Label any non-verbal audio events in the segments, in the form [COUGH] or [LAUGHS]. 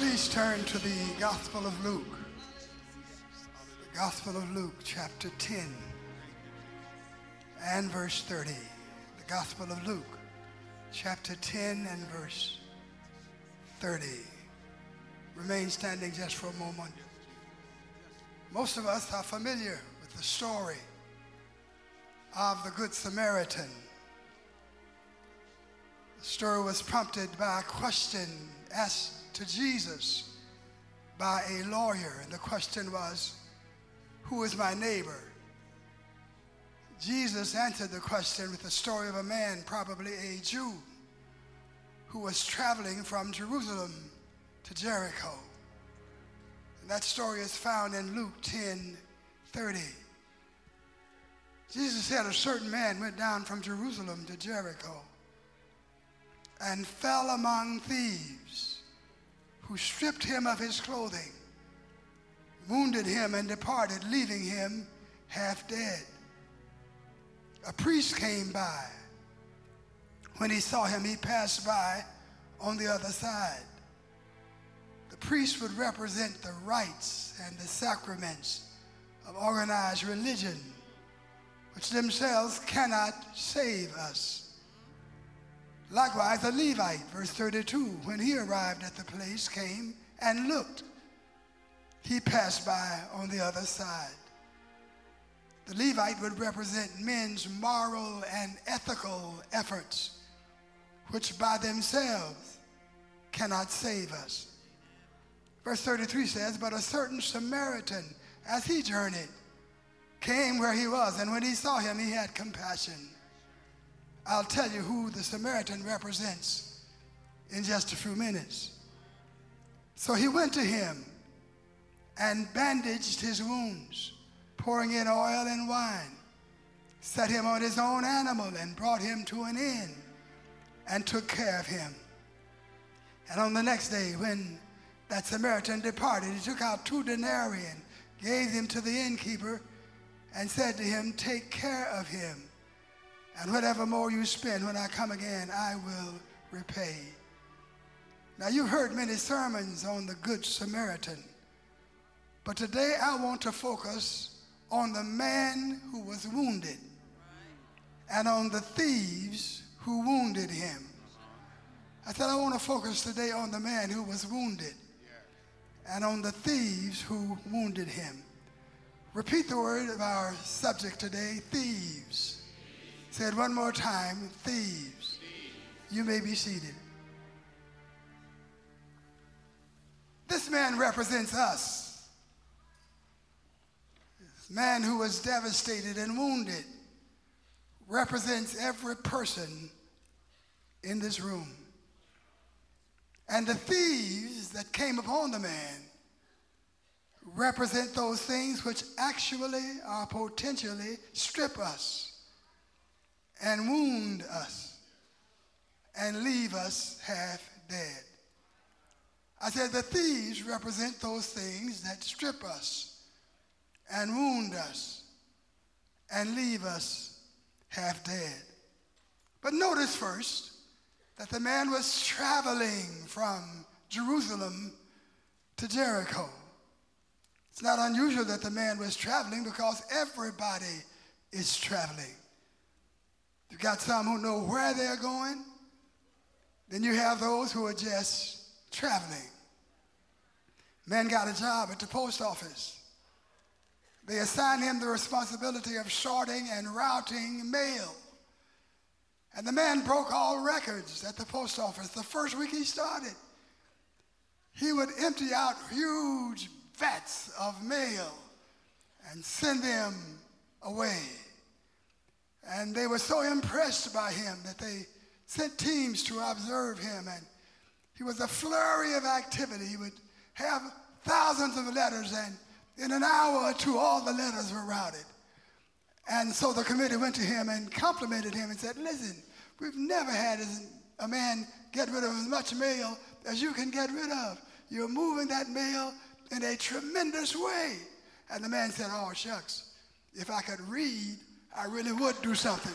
Please turn to the Gospel of Luke. The Gospel of Luke, chapter 10 and verse 30. The Gospel of Luke, chapter 10 and verse 30. Remain standing just for a moment. Most of us are familiar with the story of the Good Samaritan. The story was prompted by a question asked to Jesus by a lawyer, and the question was, Who is my neighbor? Jesus answered the question with the story of a man, probably a Jew, who was traveling from Jerusalem to Jericho. And that story is found in Luke 10 30. Jesus said a certain man went down from Jerusalem to Jericho and fell among thieves who stripped him of his clothing, wounded him, and departed, leaving him half dead. A priest came by. When he saw him, he passed by on the other side. The priest would represent the rites and the sacraments of organized religion, which themselves cannot save us. Likewise, a Levite, verse 32, when he arrived at the place, came and looked. He passed by on the other side. The Levite would represent men's moral and ethical efforts, which by themselves cannot save us. Verse 33 says, But a certain Samaritan, as he journeyed, came where he was, and when he saw him, he had compassion. I'll tell you who the Samaritan represents in just a few minutes. So he went to him and bandaged his wounds, pouring in oil and wine, set him on his own animal, and brought him to an inn and took care of him. And on the next day, when that Samaritan departed, he took out two denarii and gave them to the innkeeper and said to him, Take care of him, and whatever more you spend when I come again, I will repay. Now, you've heard many sermons on the Good Samaritan, but today I want to focus on the man who was wounded and on the thieves who wounded him. I said I want to focus today on the man who was wounded and on the thieves who wounded him. Repeat the word of our subject today thieves. Say it one more time thieves. You may be seated. This man represents us. This man who was devastated and wounded represents every person in this room. And the thieves that came upon the man represent those things which actually or potentially strip us and wound us and leave us half dead. I said the thieves represent those things that strip us and wound us and leave us half dead. But notice first that the man was traveling from Jerusalem to Jericho. It's not unusual that the man was traveling because everybody is traveling. You got some who know where they're going, then you have those who are just traveling. Man got a job at the post office. They assigned him the responsibility of sorting and routing mail. And the man broke all records at the post office the first week he started. He would empty out huge vats of mail and send them away. And they were so impressed by him that they sent teams to observe him. And he was a flurry of activity. He would have thousands of letters, and in an hour or two, all the letters were routed. And so the committee went to him and complimented him and said, Listen, we've never had a man get rid of as much mail as you can get rid of. You're moving that mail in a tremendous way. And the man said, Oh, shucks, if I could read, I really would do something.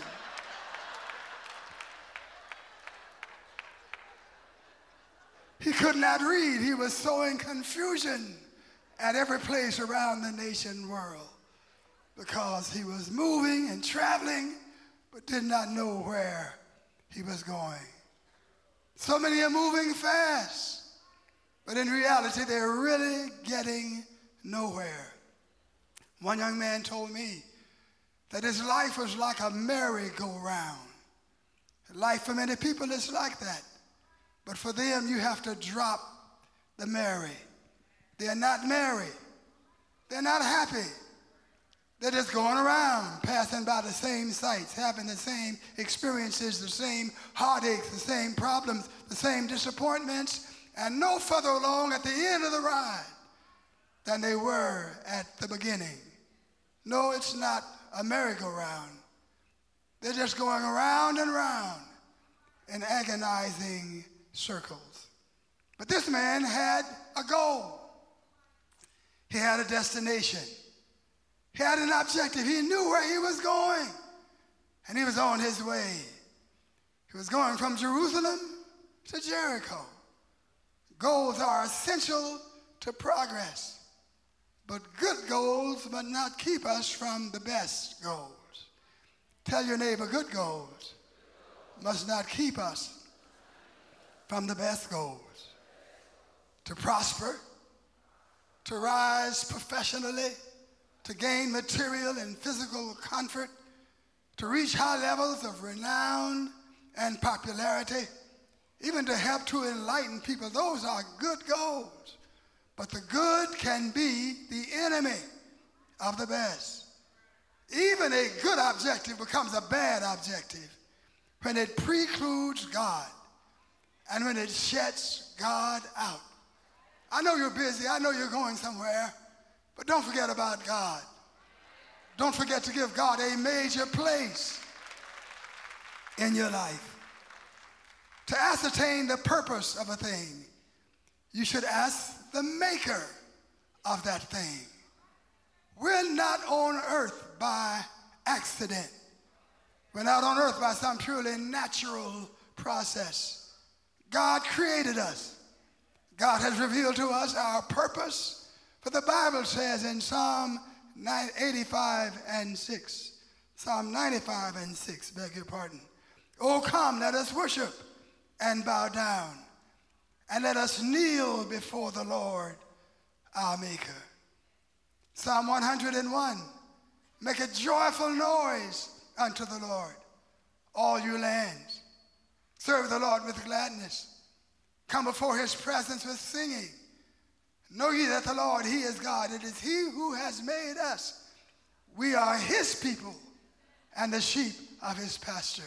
He could not read. He was sowing confusion at every place around the nation world because he was moving and traveling but did not know where he was going. So many are moving fast, but in reality, they're really getting nowhere. One young man told me that his life was like a merry-go-round. Life for many people is like that. But for them, you have to drop the merry. They're not merry. They're not happy. They're just going around, passing by the same sights, having the same experiences, the same heartaches, the same problems, the same disappointments, and no further along at the end of the ride than they were at the beginning. No, it's not a merry-go-round. They're just going around and around in agonizing circles. But this man had a goal. He had a destination. He had an objective. He knew where he was going. And he was on his way. He was going from Jerusalem to Jericho. Goals are essential to progress. But good goals must not keep us from the best goals. Tell your neighbor, good goals must not keep us from the best goals. To prosper, to rise professionally, to gain material and physical comfort, to reach high levels of renown and popularity, even to help to enlighten people. Those are good goals. But the good can be the enemy of the best. Even a good objective becomes a bad objective when it precludes God and when it shuts God out. I know you're busy, I know you're going somewhere, but don't forget about God. Don't forget to give God a major place in your life. To ascertain the purpose of a thing, you should ask the maker of that thing. We're not on earth by accident. We're not on earth by some purely natural process. God created us. God has revealed to us our purpose. For the Bible says in Psalm 85 and 6, Psalm 95 and 6, beg your pardon. Oh, come, let us worship and bow down, and let us kneel before the Lord our Maker. Psalm 101, make a joyful noise unto the Lord, all you lands. Serve the Lord with gladness. Come before his presence with singing. Know ye that the Lord, he is God. It is he who has made us. We are his people and the sheep of his pasture.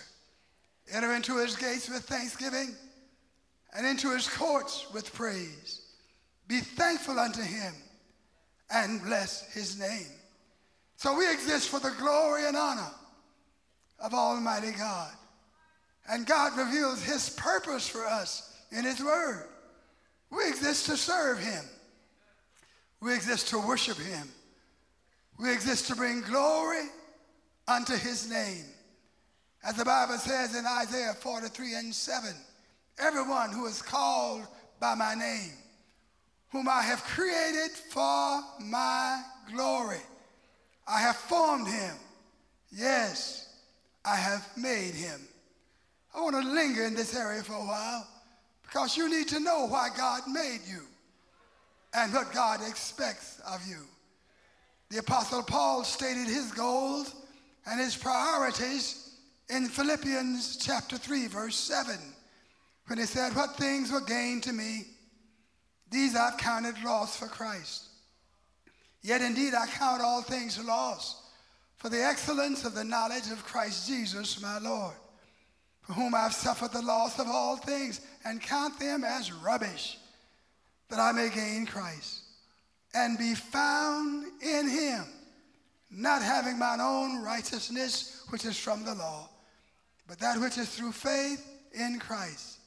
Enter into his gates with thanksgiving and into his courts with praise. Be thankful unto him and bless his name. So we exist for the glory and honor of Almighty God. And God reveals his purpose for us in his word. We exist to serve him. We exist to worship him. We exist to bring glory unto his name. As the Bible says in Isaiah 43 and 7, everyone who is called by my name, whom I have created for my glory. I have formed him. Yes, I have made him. I want to linger in this area for a while because you need to know why God made you and what God expects of you. The Apostle Paul stated his goals and his priorities in Philippians chapter 3, verse 7, when he said, What things were gained to me, these I've counted loss for Christ. Yet indeed I count all things loss for the excellence of the knowledge of Christ Jesus my Lord, for whom I've suffered the loss of all things and count them as rubbish, that I may gain Christ and be found in him, not having mine own righteousness which is from the law, but that which is through faith in Christ,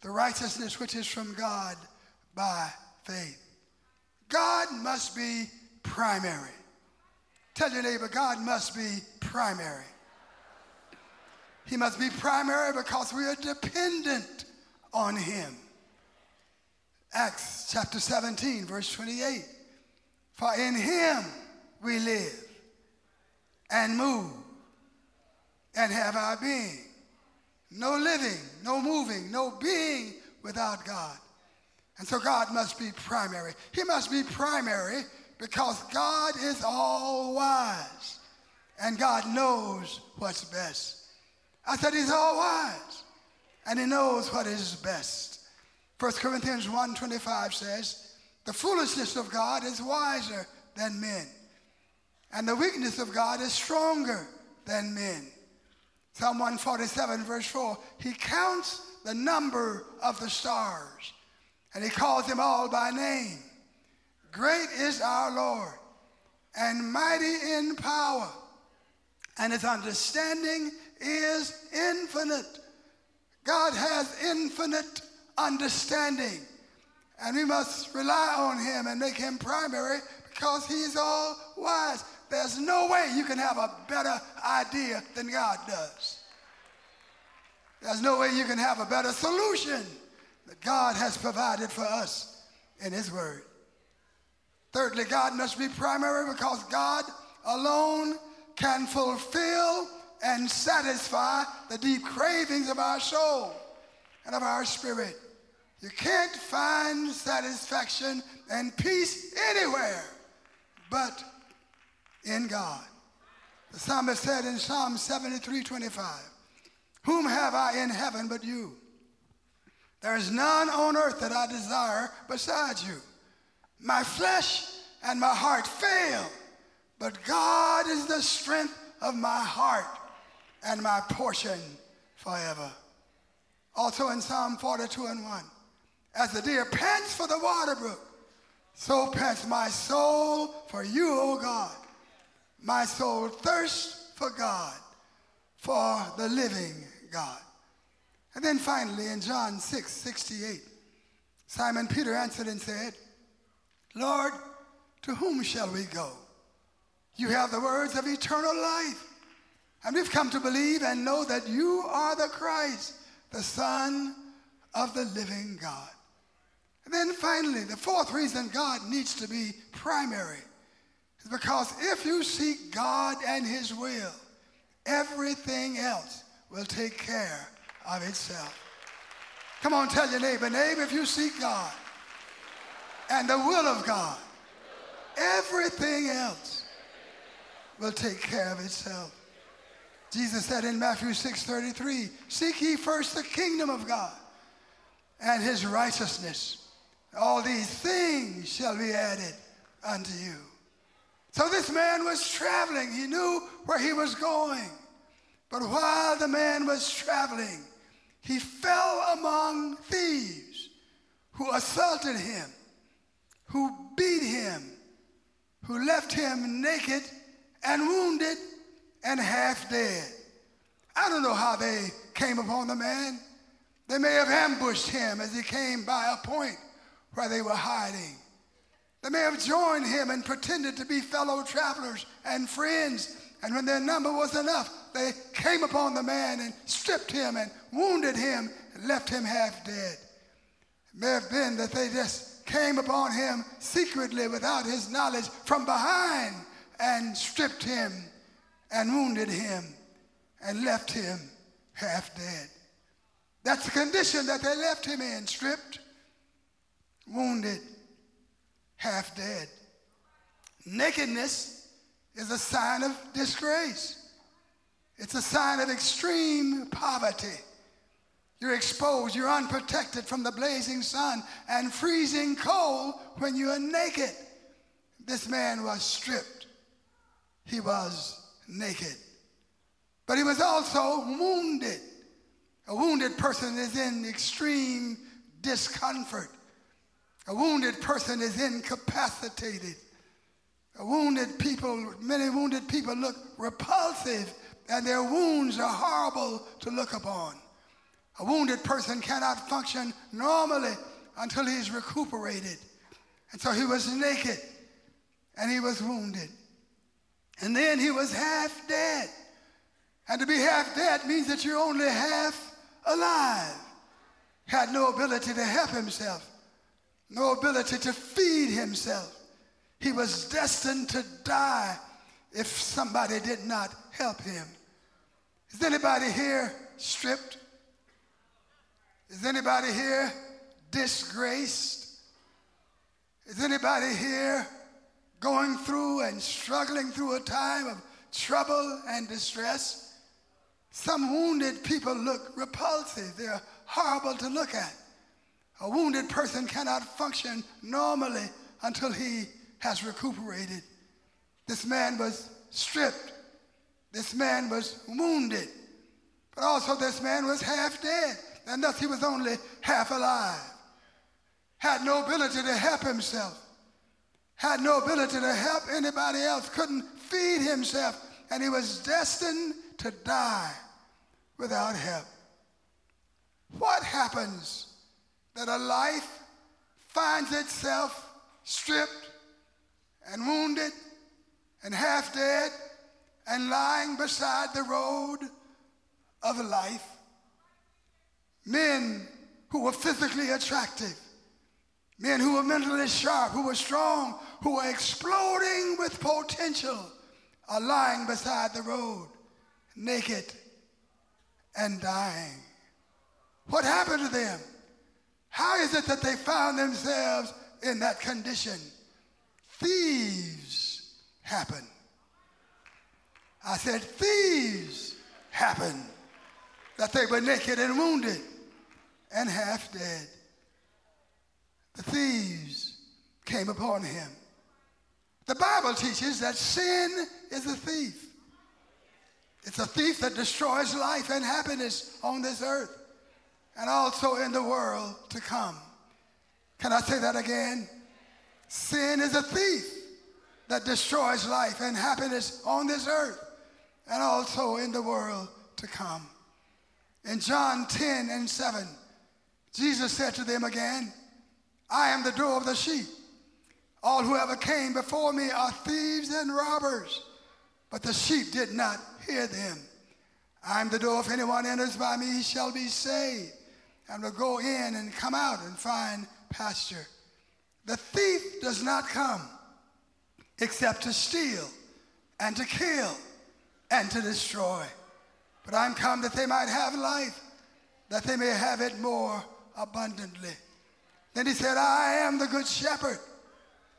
the righteousness which is from God by faith. God must be primary. Tell your neighbor, God must be primary. He must be primary because we are dependent on Him. Acts chapter 17, verse 28. For in him we live and move and have our being. No living, no moving, no being without God. And so God must be primary. He must be primary because God is all wise and God knows what's best. I said he's all wise and he knows what is best. 1 Corinthians 1.25 says, the foolishness of God is wiser than men, and the weakness of God is stronger than men. Psalm 147, verse 4, he counts the number of the stars, and he calls them all by name. Great is our Lord, and mighty in power, and his understanding is infinite. God has infinite understanding. And we must rely on him and make him primary because he's all wise. There's no way you can have a better idea than God does. There's no way you can have a better solution that God has provided for us in his word. Thirdly, God must be primary because God alone can fulfill and satisfy the deep cravings of our soul and of our spirit. You can't find satisfaction and peace anywhere but in God. The psalmist said in Psalm 73 25, Whom have I in heaven but you? There is none on earth that I desire besides you. My flesh and my heart fail, but God is the strength of my heart and my portion forever. Also in Psalm 42 and 1, as the deer pants for the water brook, so pants my soul for you, O God. My soul thirsts for God, for the living God. And then finally in John 6 68, Simon Peter answered and said, Lord, to whom shall we go? You have the words of eternal life. And we've come to believe and know that you are the Christ, the Son of the living God. And then finally, the fourth reason God needs to be primary because if you seek God and His will, everything else will take care of itself. Come on, tell your neighbor, neighbor, if you seek God and the will of God, everything else will take care of itself. Jesus said in Matthew 6:33, "Seek ye first the kingdom of God and his righteousness. All these things shall be added unto you." So this man was traveling. He knew where he was going. But while the man was traveling, he fell among thieves who assaulted him, who beat him, who left him naked and wounded and half dead. I don't know how they came upon the man. They may have ambushed him as he came by a point where they were hiding. They may have joined him and pretended to be fellow travelers and friends. And when their number was enough, they came upon the man and stripped him and wounded him and left him half dead. It may have been that they just came upon him secretly without his knowledge from behind and stripped him and wounded him and left him half dead. That's the condition that they left him in stripped, wounded, half dead. Nakedness is a sign of disgrace, it's a sign of extreme poverty. You're exposed, you're unprotected from the blazing sun and freezing cold when you are naked. This man was stripped. He was naked. But he was also wounded. A wounded person is in extreme discomfort. A wounded person is incapacitated. A wounded people, many wounded people look repulsive and their wounds are horrible to look upon. A wounded person cannot function normally until he's recuperated. And so he was naked and he was wounded. And then he was half dead. And to be half dead means that you're only half alive. Had no ability to help himself. No ability to feed himself. He was destined to die if somebody did not help him. Is anybody here stripped? Is anybody here disgraced? Is anybody here going through and struggling through a time of trouble and distress? Some wounded people look repulsive. They're horrible to look at. A wounded person cannot function normally until he has recuperated. This man was stripped. This man was wounded. But also, this man was half dead, and thus he was only half alive. Had no ability to help himself, had no ability to help anybody else, couldn't feed himself, and he was destined to die without help. What happens that a life finds itself stripped and wounded and half dead and lying beside the road of life? Men who were physically attractive, men who were mentally sharp, who were strong, who were exploding with potential, are lying beside the road, naked and dying. What happened to them? How is it that they found themselves in that condition? Thieves happen. I said, thieves happen. That they were naked and wounded and half dead. The thieves came upon him. The Bible teaches that sin is a thief. It's a thief that destroys life and happiness on this earth and also in the world to come. Can I say that again? Sin is a thief that destroys life and happiness on this earth and also in the world to come. In John 10 and 7, Jesus said to them again, I am the door of the sheep. All who ever came before me are thieves and robbers, but the sheep did not hear them. I am the door. If anyone enters by me, he shall be saved and will go in and come out and find pasture. The thief does not come except to steal and to kill and to destroy. But I'm come that they might have life, that they may have it more abundantly. Then he said, I am the good shepherd.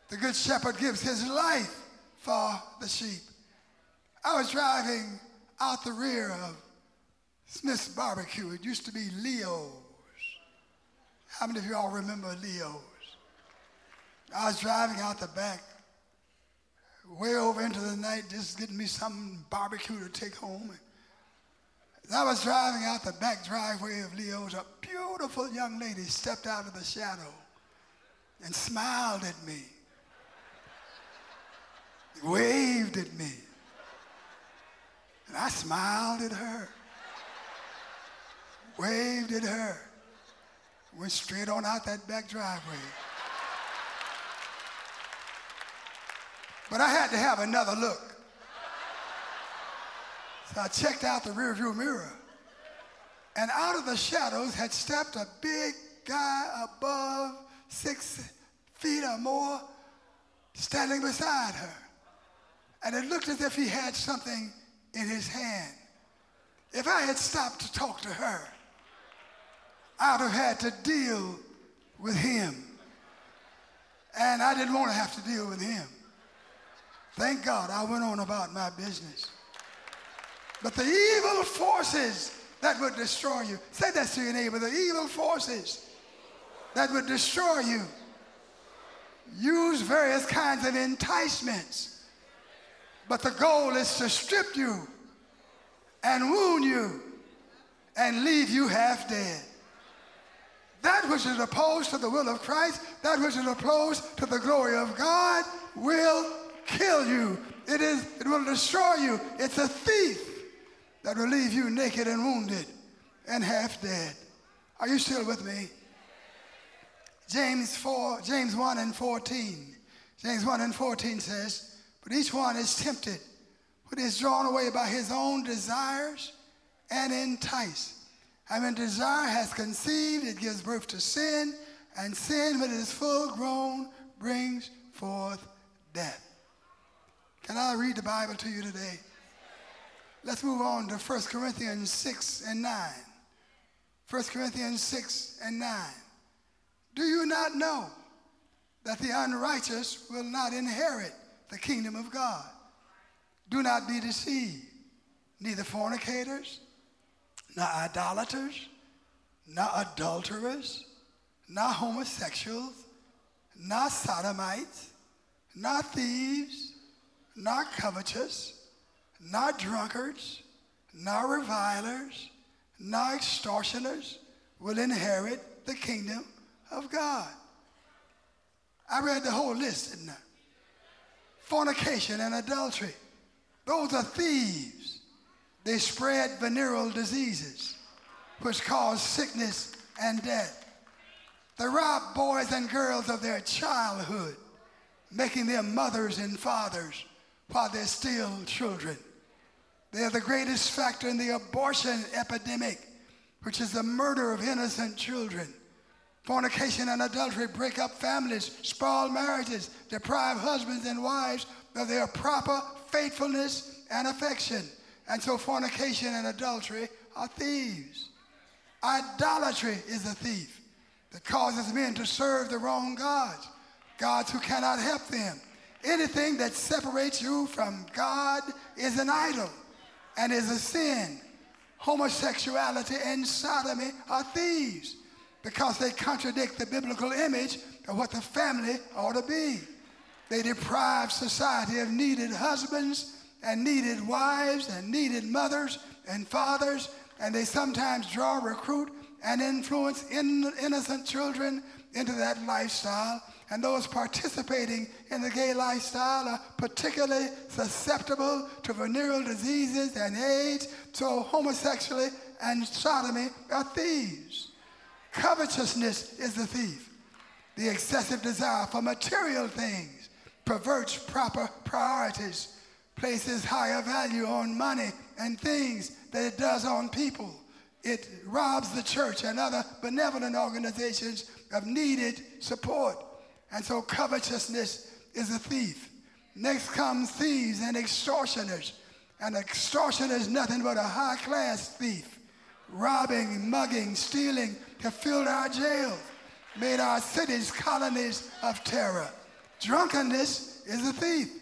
The good shepherd gives his life for the sheep. I was driving out the rear of Smith's Barbecue. It used to be Leo's. How many of you all remember Leo's? I was driving out the back, way over into the night, just getting me some barbecue to take home. As I was driving out the back driveway of Leo's, a beautiful young lady stepped out of the shadow and smiled at me, waved at me. And I smiled at her, waved at her, went straight on out that back driveway. But I had to have another look. So I checked out the rearview mirror. And out of the shadows had stepped a big guy above six feet or more standing beside her. And it looked as if he had something in his hand. If I had stopped to talk to her, I'd have had to deal with him. And I didn't want to have to deal with him. Thank God I went on about my business. But the evil forces that would destroy you, say that to your neighbor, the evil forces that would destroy you use various kinds of enticements. But the goal is to strip you and wound you and leave you half dead. That which is opposed to the will of Christ, that which is opposed to the glory of God, will kill you. It, is, it will destroy you. It's a thief that will leave you naked and wounded and half dead. Are you still with me? James 4, James 1 and 14. James 1 and 14 says, But each one is tempted he is drawn away by his own desires and enticed. And when desire has conceived, it gives birth to sin, and sin, when it is full grown, brings forth death. Can I read the Bible to you today? Let's move on to 1 Corinthians 6 and 9. 1 Corinthians 6 and 9. Do you not know that the unrighteous will not inherit the kingdom of God? Do not be deceived. Neither fornicators, nor idolaters, not adulterers, not homosexuals, not sodomites, not thieves, not covetous, not drunkards, not revilers, not extortioners will inherit the kingdom of God. I read the whole list, didn't I? Fornication and adultery. Those are thieves. They spread venereal diseases, which cause sickness and death. They rob boys and girls of their childhood, making them mothers and fathers while they're still children. They are the greatest factor in the abortion epidemic, which is the murder of innocent children. Fornication and adultery break up families, spoil marriages, deprive husbands and wives of their proper faithfulness and affection. And so fornication and adultery are thieves. Idolatry is a thief that causes men to serve the wrong gods, gods who cannot help them. Anything that separates you from God is an idol and is a sin. Homosexuality and sodomy are thieves because they contradict the biblical image of what the family ought to be. They deprive society of needed husbands and needed wives and needed mothers and fathers, and they sometimes draw, recruit, and influence in, innocent children into that lifestyle. And those participating in the gay lifestyle are particularly susceptible to venereal diseases and AIDS, so homosexuality and sodomy are thieves. Covetousness is the thief. The excessive desire for material things perverts proper priorities, places higher value on money and things than it does on people. It robs the church and other benevolent organizations of needed support. And so covetousness is a thief. Next comes thieves and extortioners. An extortioner is nothing but a high class thief, robbing, mugging, stealing, have filled our jails, made our cities colonies of terror. Drunkenness is a thief.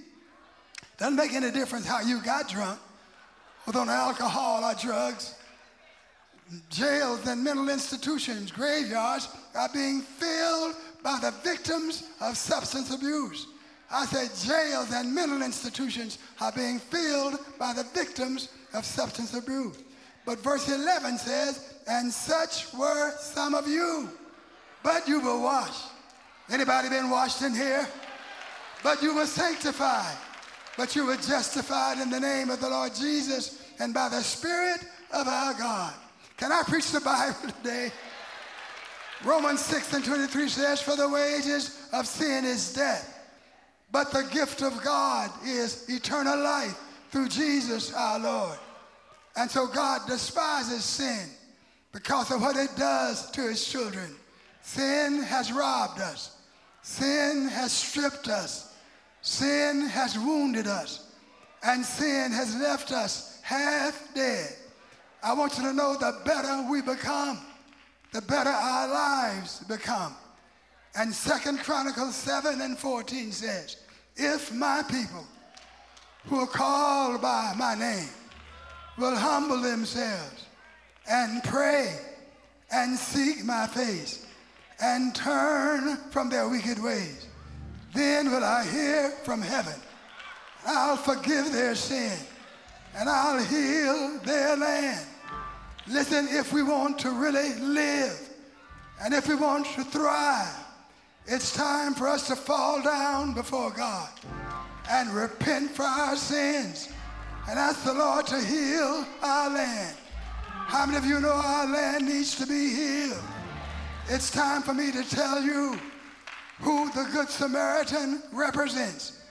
Doesn't make any difference how you got drunk, whether on alcohol or drugs. Jails and mental institutions, graveyards are being filled by the victims of substance abuse. I said jails and mental institutions are being filled by the victims of substance abuse. But verse 11 says, and such were some of you. But you were washed. Anybody been washed in here? But you were sanctified. But you were justified in the name of the Lord Jesus and by the Spirit of our God. Can I preach the Bible [LAUGHS] today? Romans 6 and 23 says, For the wages of sin is death, but the gift of God is eternal life through Jesus our Lord. And so God despises sin because of what it does to his children. Sin has robbed us. Sin has stripped us. Sin has wounded us. And sin has left us half dead. I want you to know the better we become, the better our lives become. And Second Chronicles 7 and 14 says, If my people who are called by my name will humble themselves and pray and seek my face and turn from their wicked ways. Then will I hear from heaven. I'll forgive their sin and I'll heal their land. Listen, if we want to really live and if we want to thrive, it's time for us to fall down before God and repent for our sins and ask the Lord to heal our land. How many of you know our land needs to be healed? It's time for me to tell you who the Good Samaritan represents.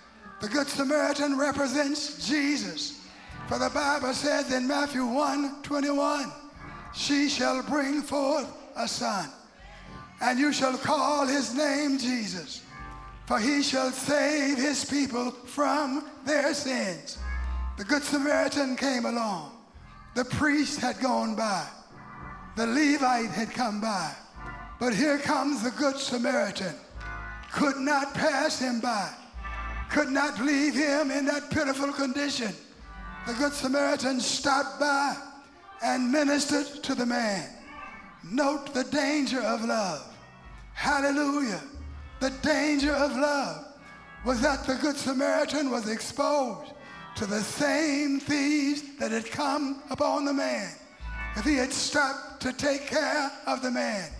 The Good Samaritan represents Jesus. For the Bible says in Matthew 1 21, she shall bring forth a son. and you shall call his name Jesus, for he shall save his people from their sins. The Good Samaritan came along. The priest had gone by. The Levite had come by. But here comes the Good Samaritan. Could not pass him by. Could not leave him in that pitiful condition. The Good Samaritan stopped by and ministered to the man. Note the danger of love. Hallelujah. The danger of love was that the Good Samaritan was exposed to the same thieves that had come upon the man. If he had stopped to take care of the man,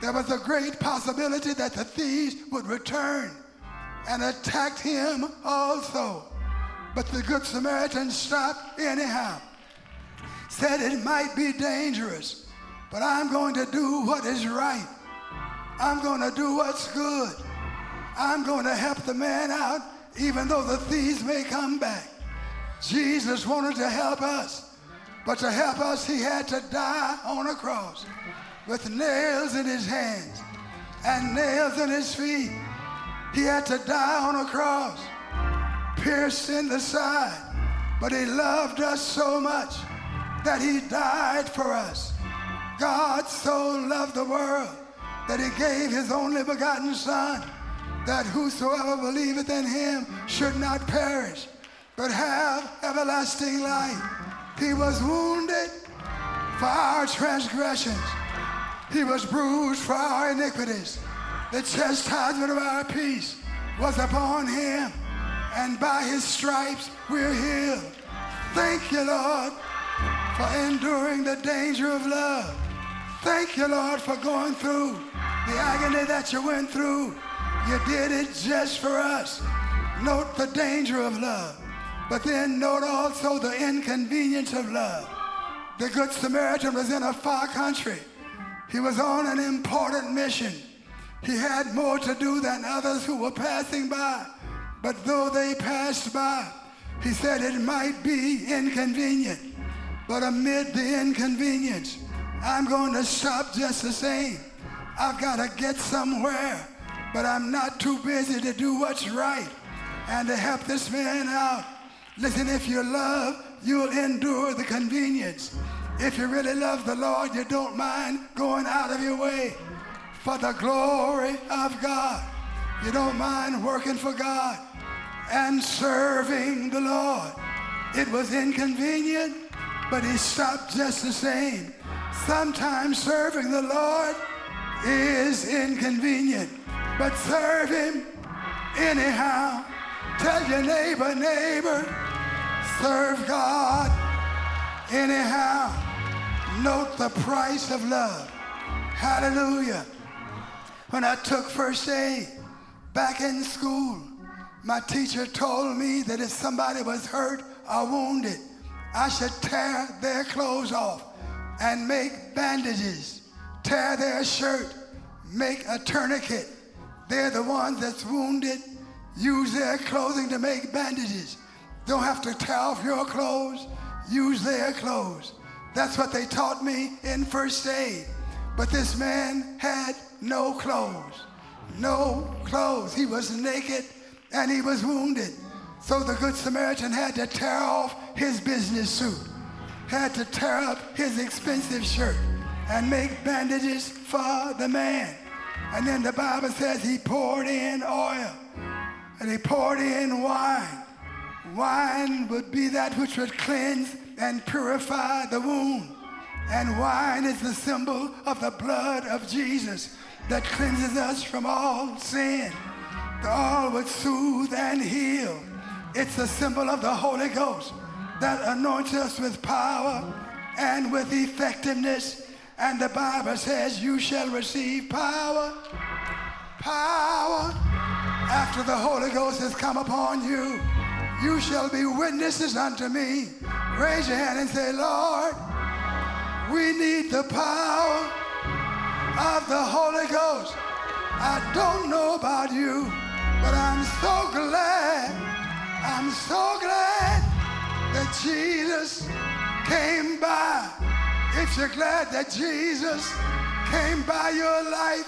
there was a great possibility that the thieves would return and attack him also. But the Good Samaritan stopped anyhow. Said it might be dangerous, but I'm going to do what is right. I'm going to do what's good. I'm going to help the man out, even though the thieves may come back. Jesus wanted to help us, but to help us, he had to die on a cross with nails in his hands and nails in his feet. He had to die on a cross, pierced in the side, but he loved us so much that he died for us. God so loved the world that he gave his only begotten Son, that whosoever believeth in him should not perish, but have everlasting life. He was wounded for our transgressions. He was bruised for our iniquities. The chastisement of our peace was upon him, and by his stripes we're healed. Thank you, Lord, for enduring the danger of love. Thank you, Lord, for going through the agony that you went through. You did it just for us. Note the danger of love, but then note also the inconvenience of love. The Good Samaritan was in a far country. He was on an important mission. He had more to do than others who were passing by. But though they passed by, he said it might be inconvenient. But amid the inconvenience, I'm going to stop just the same. I've got to get somewhere, but I'm not too busy to do what's right and to help this man out. Listen, if you love, you'll endure the convenience. If you really love the Lord, you don't mind going out of your way for the glory of God. You don't mind working for God and serving the Lord. It was inconvenient, but he stopped just the same. Sometimes serving the Lord is inconvenient, but serve him anyhow. Tell your neighbor, neighbor, serve God anyhow. Note the price of love. Hallelujah. When I took first aid back in school, my teacher told me that if somebody was hurt or wounded, I should tear their clothes off and make bandages, tear their shirt, make a tourniquet. They're the ones that's wounded. Use their clothing to make bandages. Don't have to tear off your clothes. Use their clothes. That's what they taught me in first aid. But this man had no clothes. No clothes. He was naked and he was wounded. So the Good Samaritan had to tear off his business suit, had to tear up his expensive shirt and make bandages for the man. And then the Bible says he poured in oil and he poured in wine. Wine would be that which would cleanse and purify the wound. And wine is the symbol of the blood of Jesus that cleanses us from all sin. All would soothe and heal. It's the symbol of the Holy Ghost that anoints us with power and with effectiveness. And the Bible says, You shall receive power. Power after the Holy Ghost has come upon you. You shall be witnesses unto me. Raise your hand and say, Lord, we need the power of the Holy Ghost. I don't know about you, but I'm so glad, I'm so glad that Jesus came by. If you're glad that Jesus came by your life,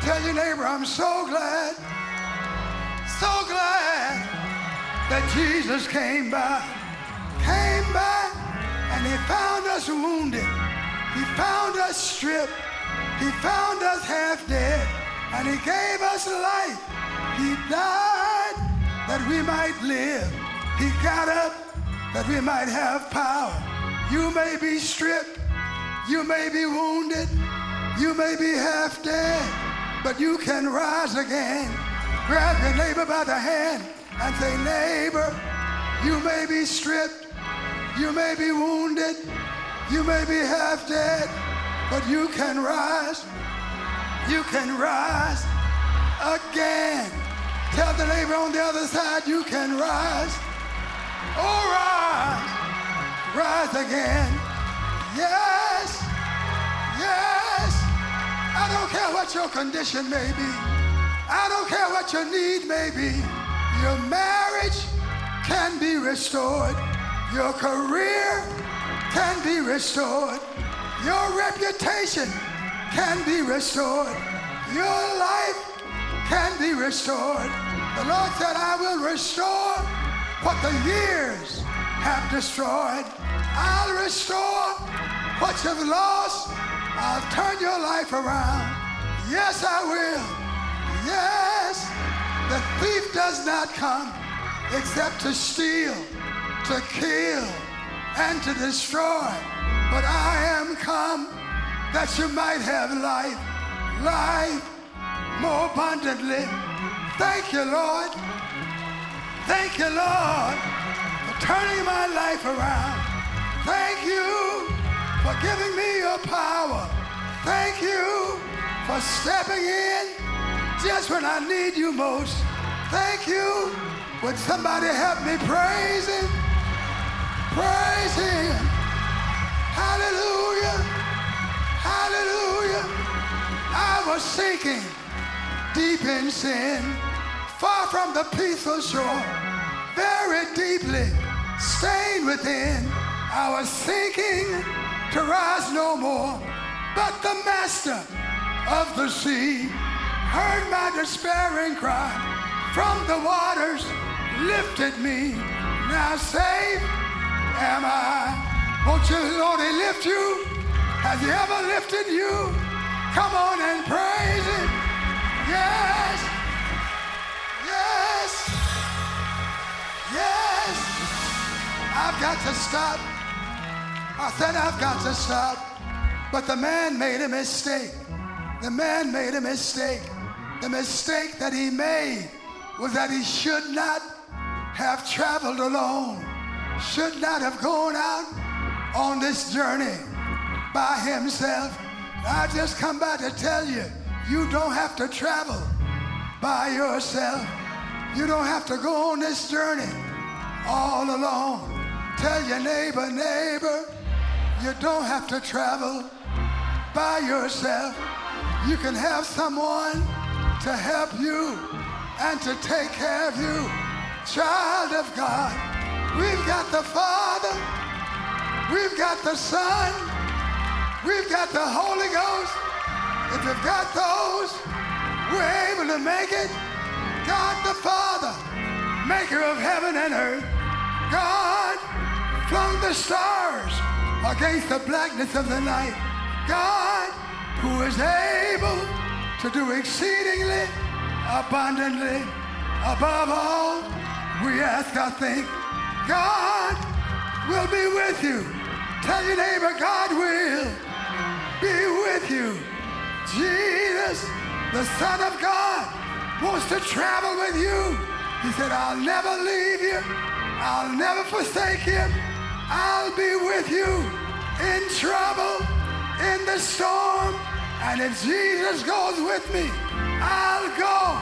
Tell your neighbor, I'm so glad, so glad that Jesus came by. Came by and he found us wounded. He found us stripped. He found us half dead. And he gave us life. He died that we might live. He got up that we might have power. You may be stripped. You may be wounded. You may be half dead, but you can rise again. Grab your neighbor by the hand and say, neighbor, you may be stripped. You may be wounded. You may be half dead, but you can rise. You can rise again. Tell the neighbor on the other side, you can rise. Oh, rise. Rise again. Yes. Yes. I don't care what your condition may be. I don't care what your need may be. Your marriage can be restored. Your career can be restored. Your reputation can be restored. Your life can be restored. The Lord said, I will restore what the years have destroyed. I'll restore what you've lost. I'll turn your life around. Yes, I will. Yes. The thief does not come except to steal to kill and to destroy. But I am come that you might have life, life more abundantly. Thank you, Lord. Thank you, Lord, for turning my life around. Thank you for giving me your power. Thank you for stepping in just when I need you most. Thank you. Would somebody help me praise him? Praise him. Hallelujah. Hallelujah. I was sinking deep in sin, far from the peaceful shore, very deeply stained within. I was sinking to rise no more. But the master of the sea heard my despairing cry from the waters, lifted me. Now saved am I. Won't you, Lord, he lift you? Has he ever lifted you? Come on and praise him. Yes. Yes. Yes. I've got to stop. I said I've got to stop. But the man made a mistake. The man made a mistake. The mistake that he made was that he should not have traveled alone should not have gone out on this journey by himself. I just come by to tell you, you don't have to travel by yourself. You don't have to go on this journey all alone. Tell your neighbor, neighbor, you don't have to travel by yourself. You can have someone to help you and to take care of you. Child of God, We've got the Father. We've got the Son. We've got the Holy Ghost. If you've got those, we're able to make it. God the Father, maker of heaven and earth. God flung the stars against the blackness of the night. God who is able to do exceedingly abundantly above all we ask or think God will be with you. Tell your neighbor, God will be with you. Jesus, the Son of God, wants to travel with you. He said, I'll never leave you. I'll never forsake you. I'll be with you in trouble, in the storm. And if Jesus goes with me, I'll go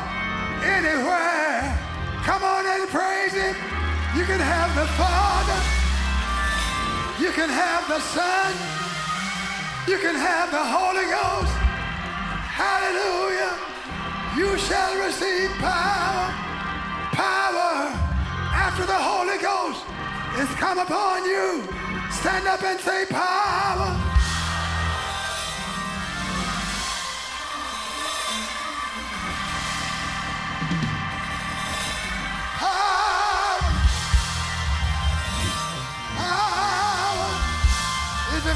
anywhere. Come on and praise him. You can have the Father. You can have the Son. You can have the Holy Ghost. Hallelujah. You shall receive power. Power after the Holy Ghost is come upon you. Stand up and say power.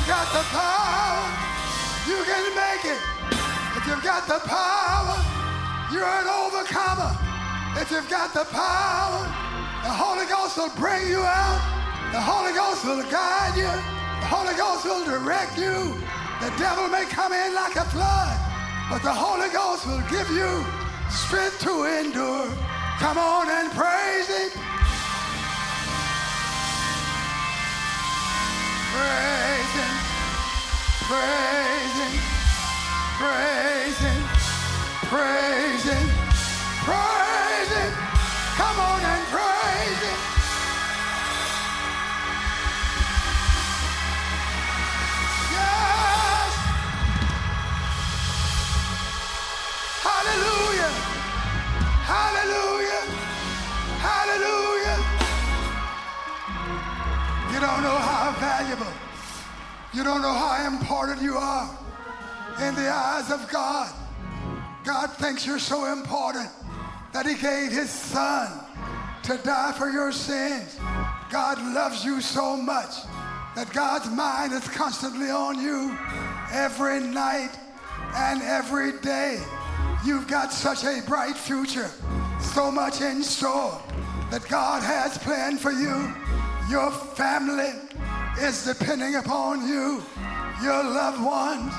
The power, you can make it. If you've got the power, you're an overcomer. If you've got the power, the Holy Ghost will bring you out. The Holy Ghost will guide you. The Holy Ghost will direct you. The devil may come in like a flood, but the Holy Ghost will give you strength to endure. Come on and praise him. Him. Praise him. Praise him. Come on and praise him. Don't know how valuable, you don't know how important you are in the eyes of God. God thinks you're so important that He gave His Son to die for your sins. God loves you so much that God's mind is constantly on you every night and every day. You've got such a bright future, so much in store that God has planned for you. Your family is depending upon you. Your loved ones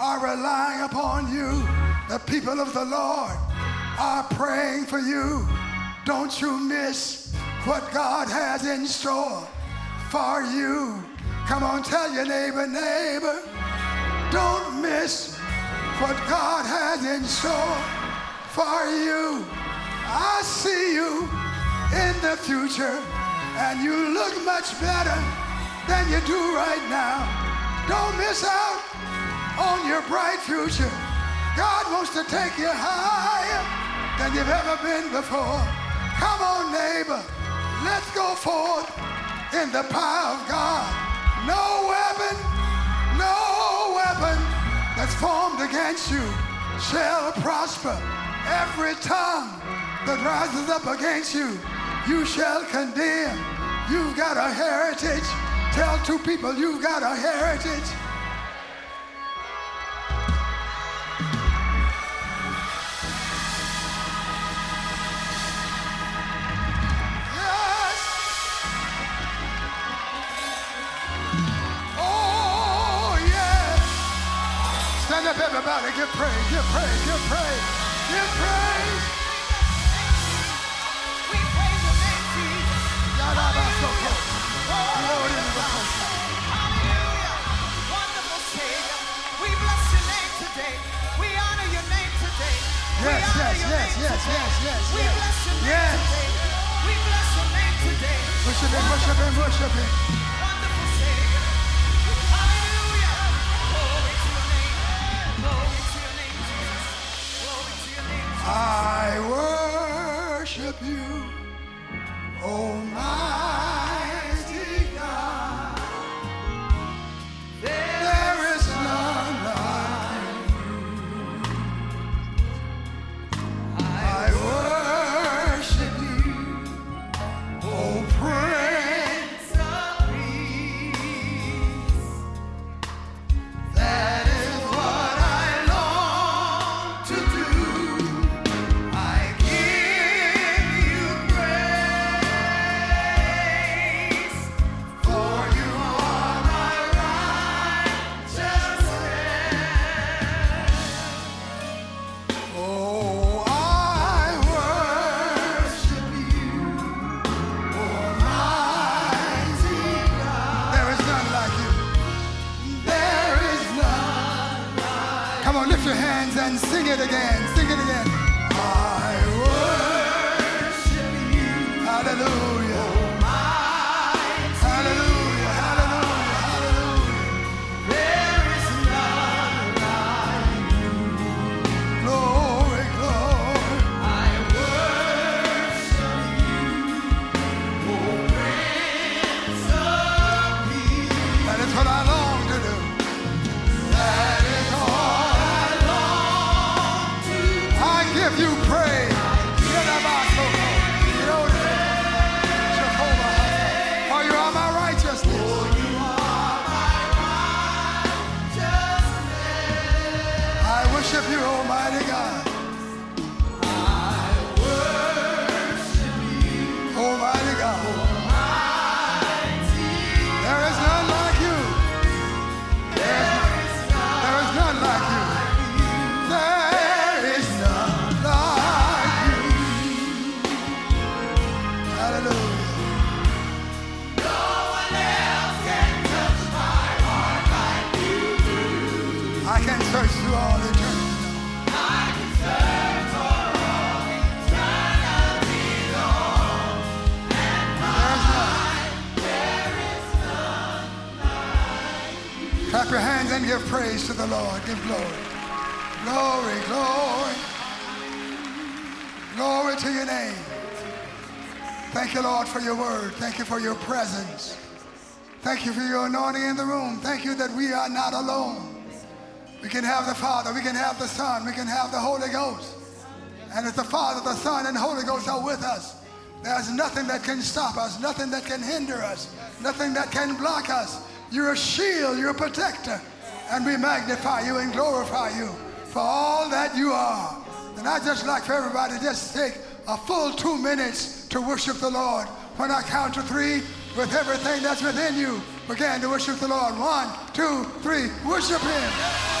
are relying upon you. The people of the Lord are praying for you. Don't you miss what God has in store for you. Come on, tell your neighbor, neighbor, don't miss what God has in store for you. I see you in the future, and you look much better than you do right now. Don't miss out on your bright future. God wants to take you higher than you've ever been before. Come on, neighbor. Let's go forth in the power of God. No weapon, no weapon that's formed against you shall prosper. Every tongue that rises up against you, you shall condemn. You've got a heritage. Tell two people you've got a heritage. Yes. Oh, yes. Stand up, everybody. Give praise, give praise, give praise, give praise. Yes, yes, yes, yes, yes, yes, We bless your name today. We bless your name today. Worship him, worship him, worship him. Wonderful Savior. Hallelujah. Glory to your name. Glory to your name. Glory to your name. I worship you, Oh, Almighty you, Almighty God. Your give praise to the Lord. Give glory. Glory, glory. Glory to your name. Thank you, Lord, for your word. Thank you for your presence. Thank you for your anointing in the room. Thank you that we are not alone. We can have the Father, we can have the Son, we can have the Holy Ghost. And if the Father, the Son, and Holy Ghost are with us, there's nothing that can stop us, nothing that can hinder us, nothing that can block us. You're a shield, you're a protector. And we magnify you and glorify you for all that you are. And I just like for everybody just take a full two minutes to worship the Lord. When I count to three, with everything that's within you, begin to worship the Lord. One, two, three, worship Him.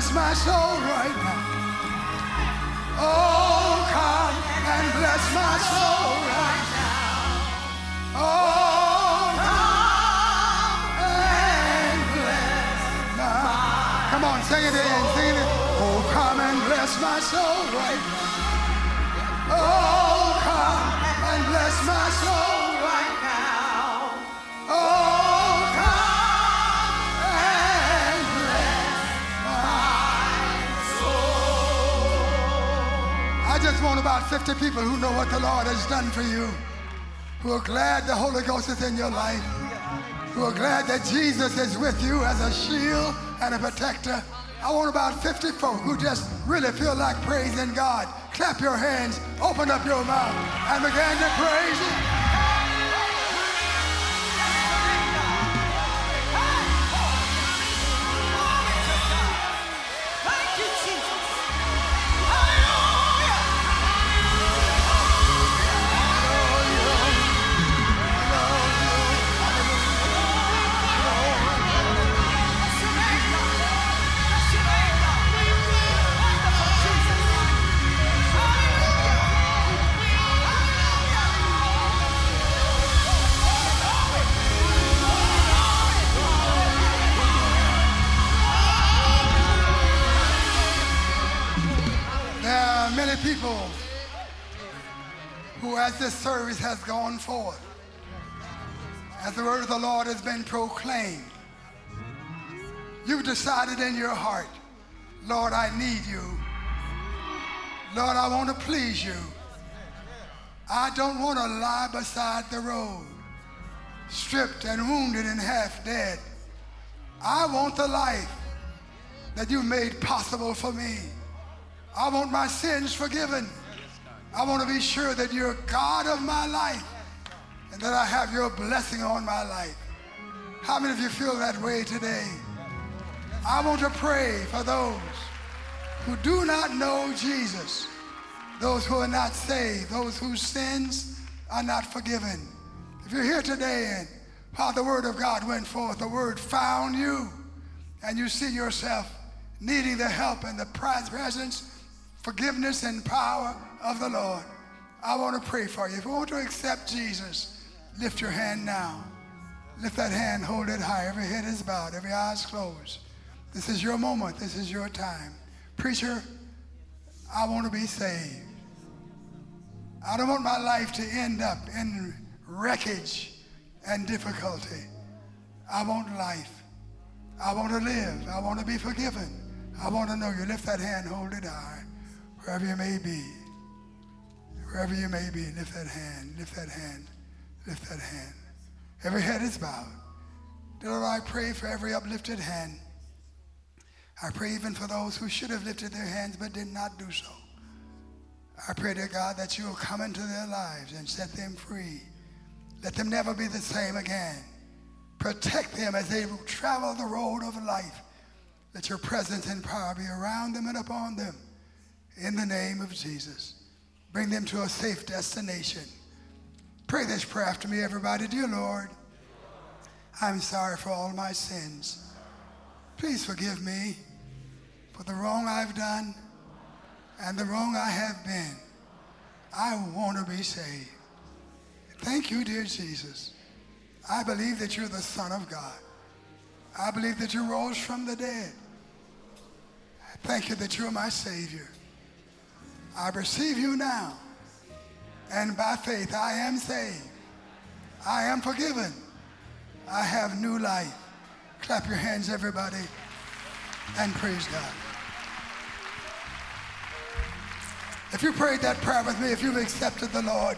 Bless my soul right now. Oh, come and bless my soul about 50 people who know what the Lord has done for you, who are glad the Holy Ghost is in your life, who are glad that Jesus is with you as a shield and a protector. I want about 50 folk who just really feel like praising God. Clap your hands, open up your mouth, and begin to praise Him. Are many people who, as this service has gone forth, as the word of the Lord has been proclaimed, you've decided in your heart, Lord, I need you. Lord, I want to please you. I don't want to lie beside the road. stripped and wounded and half dead. I want the life that you made possible for me. I want my sins forgiven. I want to be sure that you're God of my life and that I have your blessing on my life. How many of you feel that way today? I want to pray for those who do not know Jesus, those who are not saved, those whose sins are not forgiven. If you're here today and how the word of God went forth, the word found you, and you see yourself needing the help and the presence, forgiveness, and power of the Lord, I want to pray for you. If you want to accept Jesus, lift your hand now. Lift that hand, hold it high. Every head is bowed, every eye is closed. This is your moment. This is your time. Preacher, I want to be saved. I don't want my life to end up in wreckage and difficulty. I want life. I want to live. I want to be forgiven. I want to know you. Lift that hand, hold it high, wherever you may be. Wherever you may be, lift that hand, lift that hand, lift that hand. Every head is bowed. Dear Lord, I pray for every uplifted hand. I pray even for those who should have lifted their hands but did not do so. I pray, dear God, that you will come into their lives and set them free. Let them never be the same again. Protect them as they travel the road of life. Let your presence and power be around them and upon them. In the name of Jesus. Bring them to a safe destination. Pray this prayer after me, everybody. Dear Lord, I'm sorry for all my sins. Please forgive me for the wrong I've done and the wrong I have been. I want to be saved. Thank you, dear Jesus. I believe that you're the Son of God. I believe that you rose from the dead. Thank you that you're my Savior. I receive you now. And by faith, I am saved. I am forgiven. I have new life. Clap your hands, everybody, and praise God. If you prayed that prayer with me, if you've accepted the Lord,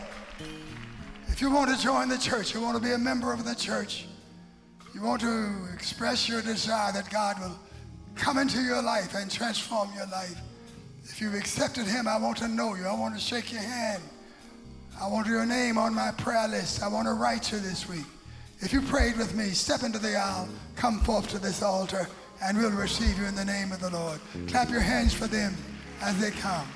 if you want to join the church, you want to be a member of the church, you want to express your desire that God will come into your life and transform your life. If you've accepted Him, I want to know you. I want to shake your hand. I want your name on my prayer list. I want to write you this week. If you prayed with me, step into the aisle, come forth to this altar, and we'll receive you in the name of the Lord. Clap your hands for them as they come.